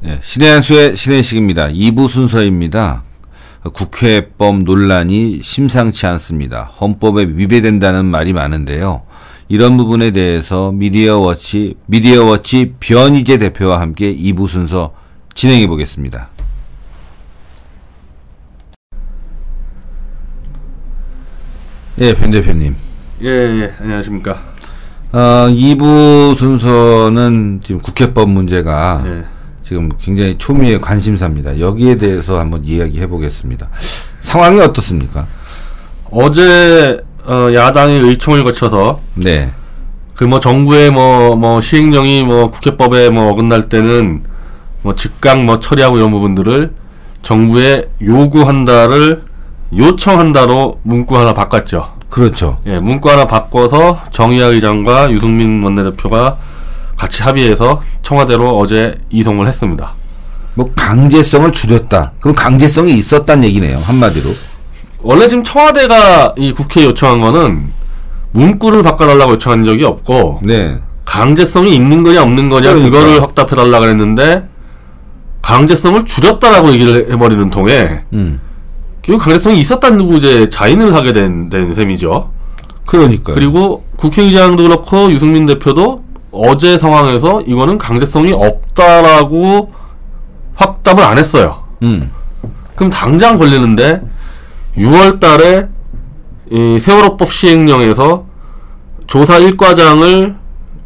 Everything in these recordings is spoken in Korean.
네, 신의 한수의 신의식입니다. 2부 순서입니다. 국회법 논란이 심상치 않습니다. 헌법에 위배된다는 말이 많은데요. 이런 부분에 대해서 미디어워치, 미디어워치 변희재 대표와 함께 2부 순서 진행해 보겠습니다. 예, 변 대표님. 예, 예, 안녕하십니까. 어, 2부 순서는 지금 국회법 문제가 예. 지금 굉장히 초미의 관심사입니다. 여기에 대해서 한번 이야기해 보겠습니다. 상황이 어떻습니까? 어제 어, 야당이 의총을 거쳐서 네. 그 뭐 정부의 뭐 뭐 시행령이 뭐 국회법에 뭐 어긋날 때는 뭐 즉각 뭐 처리하고 이런 부분들을 정부에 요구한다를 요청한다로 문구 하나 바꿨죠. 그렇죠. 예, 문구 하나 바꿔서 정의아 의장과 유승민 원내대표가 같이 합의해서 청와대로 어제 이송을 했습니다. 뭐 강제성을 줄였다. 그럼 강제성이 있었단 얘기네요. 한마디로. 원래 지금 청와대가 이 국회에 요청한 거는 문구를 바꿔달라고 요청한 적이 없고 네. 강제성이 있는 거냐 없는 거냐 그러니까. 그거를 확답해 달라 그랬는데 강제성을 줄였다라고 얘기를 해버리는 통에 음. 결국 강제성이 있었다는 고 이제 자인을 하게 된, 된 셈이죠. 그러니까요. 그리고 국회의장도 그렇고 유승민 대표도 어제 상황에서 이거는 강제성이 없다라고 확답을 안 했어요. 음. 그럼 당장 걸리는데 6월 달에 이 세월호법 시행령에서 조사 1과장을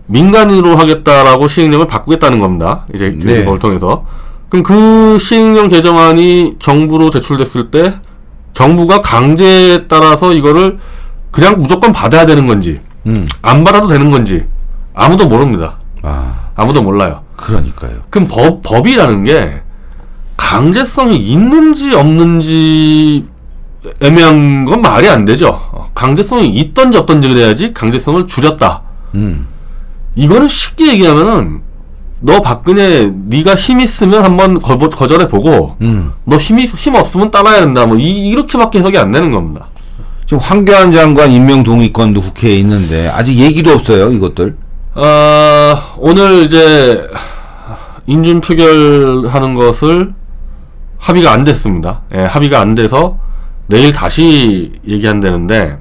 민간인으로 하겠다라고 시행령을 바꾸겠다는 겁니다. 이제 네. 교육을 통해서. 그럼 그 시행령 개정안이 정부로 제출됐을 때 정부가 강제에 따라서 이거를 그냥 무조건 받아야 되는 건지 음. 안 받아도 되는 건지 아무도 모릅니다. 아, 아무도 몰라요. 그러니까요. 그럼 법, 법이라는 게 강제성이 있는지 없는지 애매한 건 말이 안 되죠. 어, 강제성이 있던지 없던지 그래야지 강제성을 줄였다. 음. 이거는 쉽게 얘기하면은 너 박근혜 네가 힘 있으면 한번 거, 거절해 보고 음. 너 힘이 힘 없으면 따라야 된다. 뭐 이, 이렇게밖에 해석이 안 되는 겁니다. 지금 황교안 장관 임명 동의권도 국회에 있는데 아직 얘기도 없어요. 이것들. 어, 오늘 이제 인준 표결하는 것을 합의가 안 됐습니다. 예, 합의가 안 돼서 내일 다시 얘기한다는데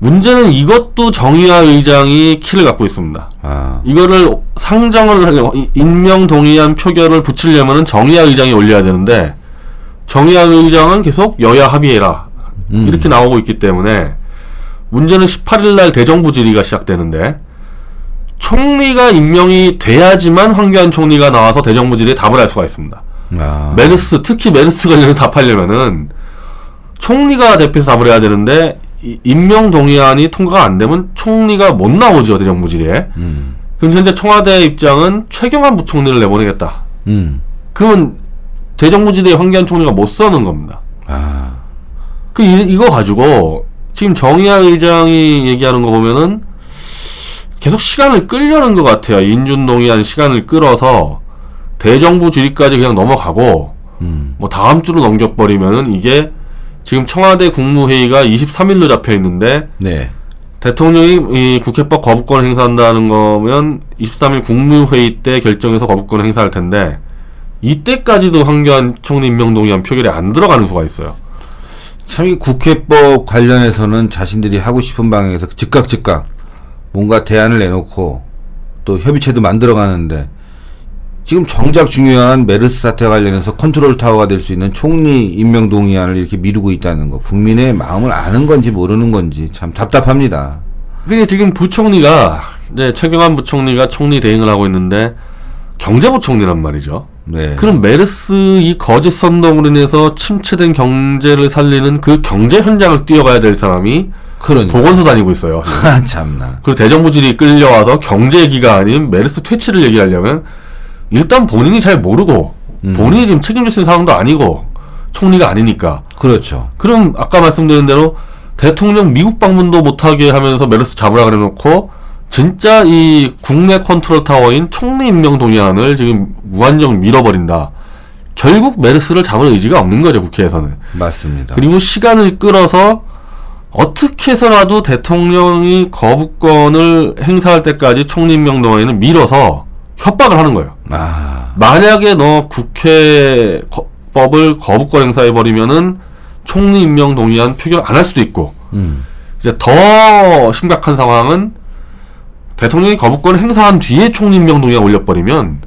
문제는 이것도 정의화 의장이 키를 갖고 있습니다. 아. 이거를 상정을 하려 이- 임명 동의안 표결을 붙이려면은 정의화 의장이 올려야 되는데 정의화 의장은 계속 여야 합의해라 음. 이렇게 나오고 있기 때문에 문제는 18일 날 대정부 질의가 시작되는데 총리가 임명이 돼야지만 황교안 총리가 나와서 대정부 질의에 답을 할 수가 있습니다. 아. 메르스 특히 메르스 관련해서 답하려면은 총리가 대표해서 답을 해야 되는데 이- 임명 동의안이 통과가 안 되면 총리가 못 나오죠 대정부 질의에. 음. 그럼 현재 청와대 입장은 최경환 부총리를 내보내겠다. 음. 그러면 대정부 질의에 황교안 총리가 못 서는 겁니다. 아. 그 이, 이거 가지고 지금 정의아 의장이 얘기하는 거 보면은 계속 시간을 끌려는 것 같아요. 인준 동의안 시간을 끌어서 대정부 질의까지 그냥 넘어가고 음. 뭐 다음 주로 넘겨버리면은 이게 지금 청와대 국무회의가 23일로 잡혀 있는데 네. 대통령이 이 국회법 거부권을 행사한다는 거면 23일 국무회의 때 결정해서 거부권을 행사할 텐데 이때까지도 황교안 총리 임명 동의안 표결에 안 들어가는 수가 있어요. 참 이 국회법 관련해서는 자신들이 하고 싶은 방향에서 즉각 즉각 뭔가 대안을 내놓고 또 협의체도 만들어 가는데 지금 정작 중요한 메르스 사태 관련해서 컨트롤 타워가 될 수 있는 총리 임명 동의안을 이렇게 미루고 있다는 거 국민의 마음을 아는 건지 모르는 건지 참 답답합니다. 근데 지금 부총리가 네, 최경환 부총리가 총리 대행을 하고 있는데 경제부총리란 말이죠. 네. 그럼 메르스 이 거짓 선동으로 인해서 침체된 경제를 살리는 그 경제 현장을 뛰어가야 될 사람이 그러니까 보건소 다니고 있어요. 아, 참나. 그리고 대정부질이 끌려와서 경제기가 아닌 메르스 퇴치를 얘기하려면 일단 본인이 잘 모르고 음. 본인이 지금 책임질 수 있는 상황도 아니고 총리가 아니니까 그렇죠. 그럼 아까 말씀드린 대로 대통령 미국 방문도 못하게 하면서 메르스 잡으라 그래놓고 진짜 이 국내 컨트롤 타워인 총리 임명 동의안을 지금 무한정 밀어버린다. 결국 메르스를 잡을 의지가 없는 거죠 국회에서는. 맞습니다. 그리고 시간을 끌어서 어떻게 해서라도 대통령이 거부권을 행사할 때까지 총리 임명 동의안을 밀어서 협박을 하는 거예요. 아, 아. 만약에 너 국회 거- 법을 거부권 행사해 버리면은 총리 임명 동의안 표결 안 할 수도 있고 음. 이제 더 심각한 상황은 대통령이 거부권 행사한 뒤에 총리 임명 동의안 올려버리면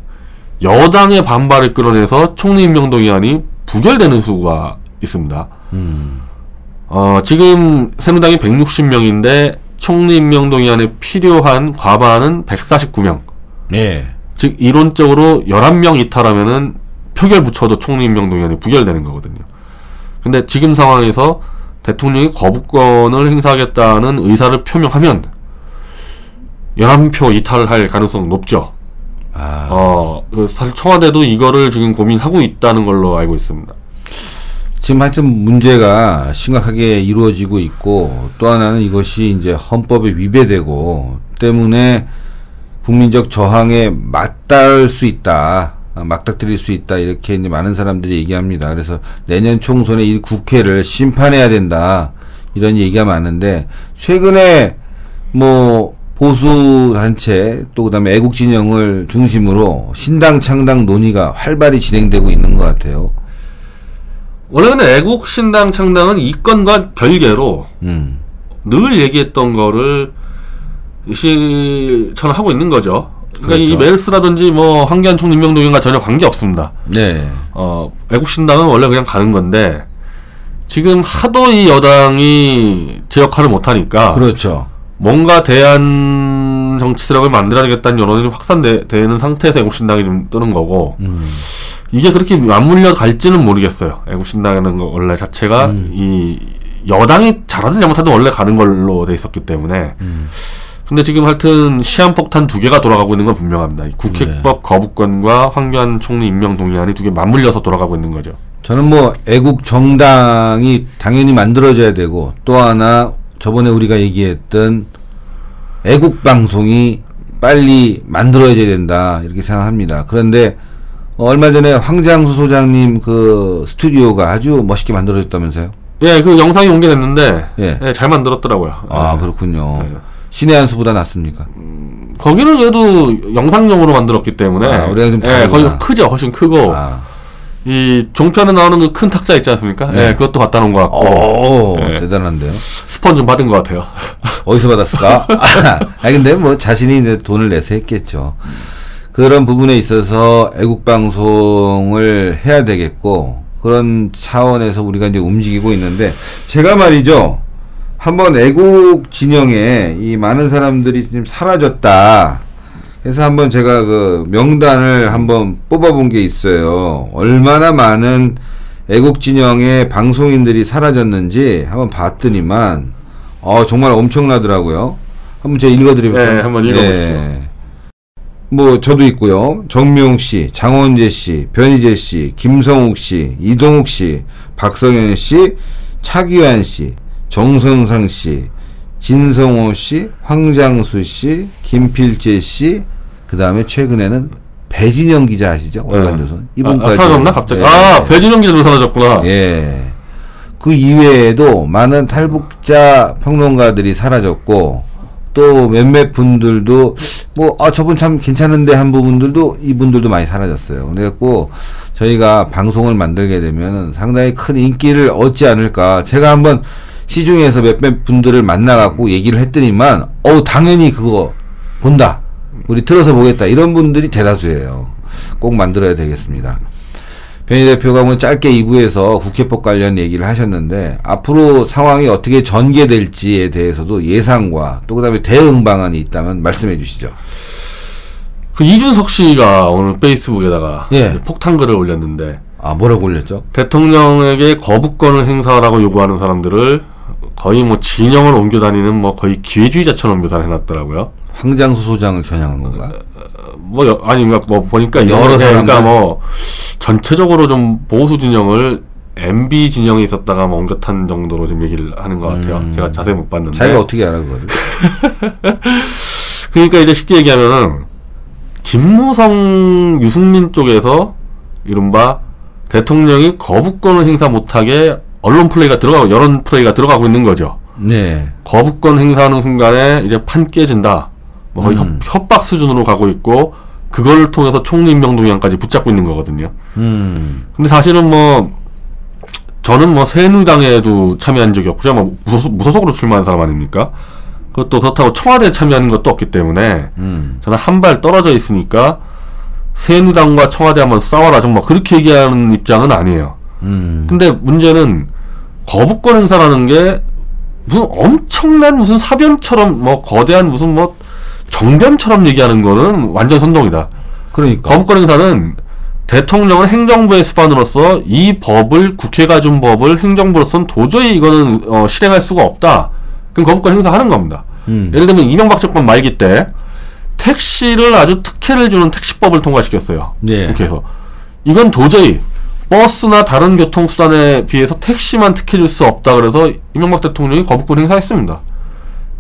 여당의 반발을 끌어내서 총리 임명 동의안이 부결되는 수가 있습니다. 음. 어, 지금 새누당이 160명인데 총리 임명 동의안에 필요한 과반은 149명. 예. 즉 이론적으로 11명 이탈하면은 표결 붙여도 총리 임명 동의안이 부결되는 거거든요. 근데 지금 상황에서 대통령이 거부권을 행사하겠다는 의사를 표명하면 11표 이탈할 가능성 높죠. 아. 어, 그 사실 청와대도 이거를 지금 고민하고 있다는 걸로 알고 있습니다. 지금 하여튼 문제가 심각하게 이루어지고 있고 또 하나는 이것이 이제 헌법에 위배되고 때문에 국민적 저항에 맞닿을 수 있다. 아, 맞닥뜨릴 수 있다. 이렇게 이제 많은 사람들이 얘기합니다. 그래서 내년 총선에 이 국회를 심판해야 된다. 이런 얘기가 많은데 최근에 뭐 보수 단체 또 그다음에 애국 진영을 중심으로 신당 창당 논의가 활발히 진행되고 있는 것 같아요. 원래 근데 애국 신당 창당은 이 건과 별개로 음. 늘 얘기했던 거를 실천하고 있는 거죠. 그러니까 이 그렇죠. 메르스라든지 뭐 황교안 총리 임명 동의과 전혀 관계 없습니다. 네. 어, 애국 신당은 원래 그냥 가는 건데 지금 하도 이 여당이 제 역할을 못 하니까 그렇죠. 뭔가 대안 정치 세력을 만들어야겠다는 여론이 좀 확산되는 상태에서 애국신당이 좀 뜨는 거고 음. 이게 그렇게 맞물려 갈지는 모르겠어요. 애국신당이라는 거 원래 자체가 음. 이 여당이 잘하든 잘못하든 원래 가는 걸로 돼 있었기 때문에 음. 근데 지금 하여튼 시한폭탄 두 개가 돌아가고 있는 건 분명합니다. 이 국회법 네. 거부권과 황교안 총리 임명 동의안이 두 개 맞물려서 돌아가고 있는 거죠. 저는 뭐 애국 정당이 당연히 만들어져야 되고 또 하나 저번에 우리가 얘기했던 애국 방송이 빨리 만들어져야 된다 이렇게 생각합니다. 그런데 어, 얼마 전에 황장수 소장님 그 스튜디오가 아주 멋있게 만들어졌다면서요? 예, 그 영상이 공개됐는데 예. 예, 잘 만들었더라고요. 아 예. 그렇군요. 네. 신의 한 수보다 낫습니까? 거기는 그래도 영상용으로 만들었기 때문에 아, 우리가 좀 예. 거기 크죠, 훨씬 크고 아, 이 종편에 나오는 그 큰 탁자 있지 않습니까? 네. 예, 그것도 갖다 놓은 것 같고 오 예. 대단한데요. 스폰 좀 받은 것 같아요. 어디서 받았을까? 아 근데 뭐 자신이 이제 돈을 내서 했겠죠. 그런 부분에 있어서 애국 방송을 해야 되겠고 그런 차원에서 우리가 이제 움직이고 있는데 제가 말이죠. 한번 애국 진영에 이 많은 사람들이 지금 사라졌다. 그래서 한번 제가 그 명단을 한번 뽑아본 게 있어요. 얼마나 많은 애국 진영의 방송인들이 사라졌는지 한번 봤더니만 어 정말 엄청나더라고요. 한번 제가 읽어드리볼까요? 네, 한번 읽어보십시오. 뭐 저도 있고요. 정미용 씨, 장원재 씨, 변희재 씨, 김성욱 씨, 이동욱 씨, 박성현 씨, 차기환 씨, 정선상 씨, 진성호 씨, 황장수 씨, 김필재 씨, 그 다음에 최근에는 배진영 기자 아시죠? 언론조선 아, 이분까지 아, 사라졌나 갑자기? 예. 아 배진영 기자도 사라졌구나. 예. 그 이외에도 많은 탈북자 평론가들이 사라졌고 또 몇몇 분들도 뭐 아 저분 참 괜찮은데 한 부분들도 이분들도 많이 사라졌어요. 그래갖고 저희가 방송을 만들게 되면 상당히 큰 인기를 얻지 않을까. 제가 한번 시중에서 몇몇 분들을 만나갖고 얘기를 했더니만 어우 당연히 그거 본다. 우리 틀어서 보겠다. 이런 분들이 대다수예요. 꼭 만들어야 되겠습니다. 변희 대표가 뭐 짧게 2부에서 국회법 관련 얘기를 하셨는데 앞으로 상황이 어떻게 전개될지에 대해서도 예상과 또 그다음에 대응 방안이 있다면 말씀해 주시죠. 그 이준석 씨가 오늘 페이스북에다가 예. 폭탄 글을 올렸는데 아 뭐라고 올렸죠? 대통령에게 거부권을 행사하라고 요구하는 사람들을 거의 뭐 진영을 옮겨 다니는 뭐 거의 기회주의자처럼 묘사를 해놨더라고요. 황장수 소장을 겨냥한 건가? 뭐 여, 아니 그러니까 뭐 보니까 여러? 그러니까 뭐 전체적으로 좀 보수 진영을 MB 진영에 있었다가 뭐 옮겨 탄 정도로 지금 얘기를 하는 것 같아요. 음. 제가 자세히 못 봤는데. 자기가 어떻게 알아 그거를? 그러니까 이제 쉽게 얘기하면은 김무성 유승민 쪽에서 이른바 대통령이 거부권을 행사 못하게 언론 플레이가 들어가고 여론 플레이가 들어가고 있는 거죠. 네. 거부권 행사하는 순간에 이제 판 깨진다. 뭐 거의 음. 협, 협박 수준으로 가고 있고 그걸 통해서 총리 임명 동향까지 붙잡고 있는 거거든요. 음. 근데 사실은 뭐 저는 뭐 새누리당에도 참여한 적이 없고 제가 뭐 무소속, 무소속으로 출마한 사람 아닙니까? 그것도 그렇다고 청와대에 참여하는 것도 없기 때문에 음. 저는 한 발 떨어져 있으니까 새누리당과 청와대 한번 싸워라 정말 그렇게 얘기하는 입장은 아니에요. 음. 근데 문제는 거부권 행사라는 게 무슨 엄청난 무슨 사변처럼 뭐 거대한 무슨 뭐 정변처럼 얘기하는 거는 완전 선동이다. 그러니까. 거부권 행사는 대통령은 행정부의 수반으로서 이 법을 국회가 준 법을 행정부로서는 도저히 이거는 어, 실행할 수가 없다. 그럼 거부권 행사하는 겁니다. 음. 예를 들면 이명박 정권 말기 때 택시를 아주 특혜를 주는 택시법을 통과시켰어요. 예. 국회에서 이건 도저히 버스나 다른 교통수단에 비해서 택시만 특혜 줄 수 없다. 그래서 이명박 대통령이 거부권 행사했습니다.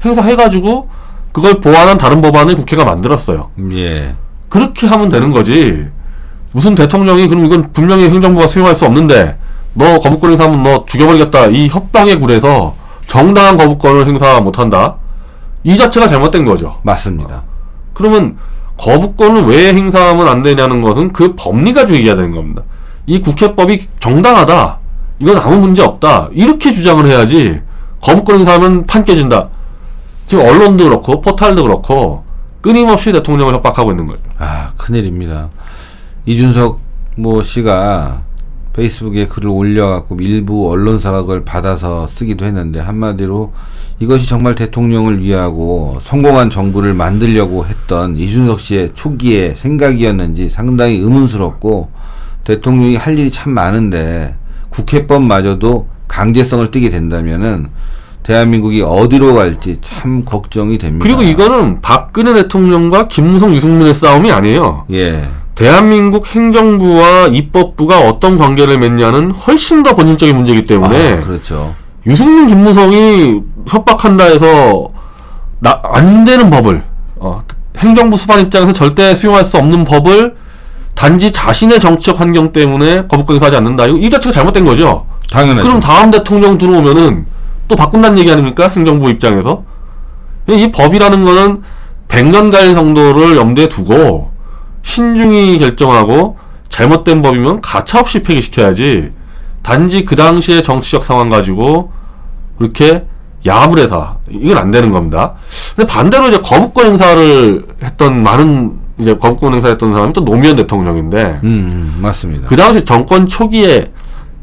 행사해가지고 그걸 보완한 다른 법안을 국회가 만들었어요. 예. 그렇게 하면 되는 거지. 무슨 대통령이 그럼 이건 분명히 행정부가 수용할 수 없는데 너 거부권 행사하면 너 죽여버리겠다. 이 협박에 굴해서 정당한 거부권을 행사 못한다. 이 자체가 잘못된 거죠. 맞습니다. 그러면 거부권을 왜 행사하면 안 되냐는 것은 그 법리 가지고 얘기해야 되는 겁니다. 이 국회법이 정당하다. 이건 아무 문제 없다. 이렇게 주장을 해야지. 거부권 행사하면 판 깨진다. 지금 언론도 그렇고 포탈도 그렇고 끊임없이 대통령을 협박하고 있는 거죠. 아, 큰일입니다. 이준석 뭐 씨가 페이스북에 글을 올려갖고 일부 언론사가 그걸 받아서 쓰기도 했는데 한마디로 이것이 정말 대통령을 위하고 성공한 정부를 만들려고 했던 이준석 씨의 초기의 생각이었는지 상당히 의문스럽고 대통령이 할 일이 참 많은데 국회법마저도 강제성을 띠게 된다면은 대한민국이 어디로 갈지 참 걱정이 됩니다. 그리고 이거는 박근혜 대통령과 김무성 유승민의 싸움이 아니에요. 예. 대한민국 행정부와 입법부가 어떤 관계를 맺냐는 훨씬 더 본질적인 문제이기 때문에 아, 그렇죠. 유승민 김무성이 협박한다 해서 나, 안 되는 법을 어, 행정부 수반 입장에서 절대 수용할 수 없는 법을 단지 자신의 정치적 환경 때문에 거부권 행사하지 않는다. 이거 이 자체가 잘못된 거죠. 당연하죠. 그럼 다음 대통령 들어오면은 또 바꾼다는 얘기 아닙니까? 행정부 입장에서. 이 법이라는 거는 100년가의 정도를 염두에 두고 신중히 결정하고 잘못된 법이면 가차없이 폐기시켜야지 단지 그 당시의 정치적 상황 가지고 그렇게 야합을 해서 이건 안 되는 겁니다. 근데 반대로 이제 거부권 행사를 했던 많은 이제 거부권 행사했던 사람이 또 노무현 대통령인데 음, 음, 맞습니다. 그 당시 정권 초기에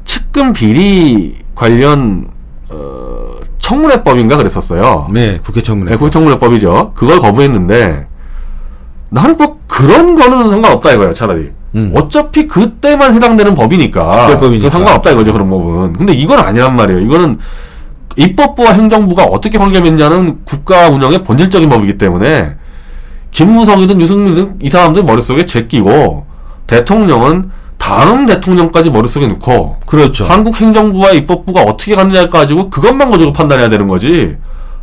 측근 비리 관련 어, 청문회법인가 그랬었어요. 네, 국회 청문회. 네, 국청문회법이죠. 그걸 거부했는데 나는 뭐 그런 거는 상관없다 이거야 차라리. 음. 어차피 그때만 해당되는 법이니까. 특별법이니까. 그 상관없다 이거죠 그런 법은. 근데 이건 아니란 말이에요. 이거는 입법부와 행정부가 어떻게 관계 맺냐는 국가 운영의 본질적인 법이기 때문에 김무성이든 유승민이든 이 사람들 머릿속에 제끼고 대통령은 다음 대통령까지 머릿속에 넣고 그렇죠. 한국 행정부와 입법부가 어떻게 갔느냐를 가지고 그것만 가지고 판단해야 되는 거지.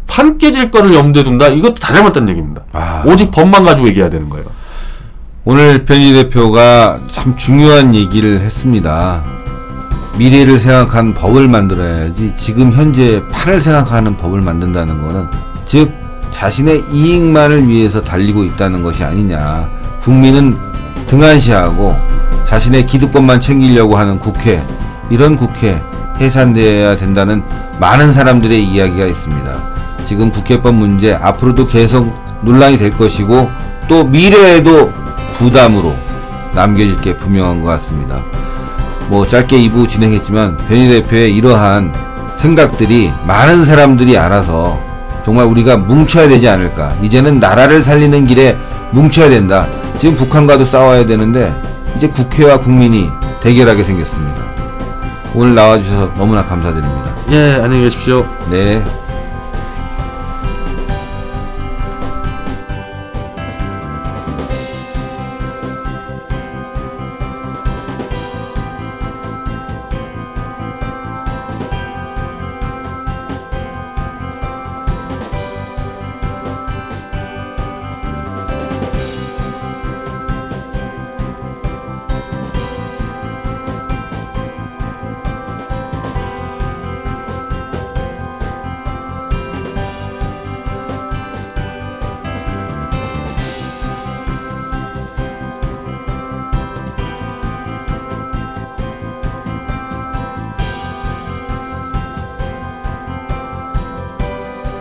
판 깨질 거를 염두에 둔다. 이것도 다 잘못된 얘기입니다. 아. 오직 법만 가지고 얘기해야 되는 거예요. 오늘 편지 대표가 참 중요한 얘기를 했습니다. 미래를 생각한 법을 만들어야지 지금 현재 판을 생각하는 법을 만든다는 거는 즉 자신의 이익만을 위해서 달리고 있다는 것이 아니냐. 국민은 등한시하고 자신의 기득권만 챙기려고 하는 국회 이런 국회 해산되어야 된다는 많은 사람들의 이야기가 있습니다. 지금 국회법 문제 앞으로도 계속 논란이 될 것이고 또 미래에도 부담으로 남겨질 게 분명한 것 같습니다. 뭐 짧게 2부 진행했지만 변희 대표의 이러한 생각들이 많은 사람들이 알아서 정말 우리가 뭉쳐야 되지 않을까. 이제는 나라를 살리는 길에 뭉쳐야 된다. 지금 북한과도 싸워야 되는데 이제 국회와 국민이 대결하게 생겼습니다. 오늘 나와주셔서 너무나 감사드립니다. 예, 안녕히 계십시오. 네.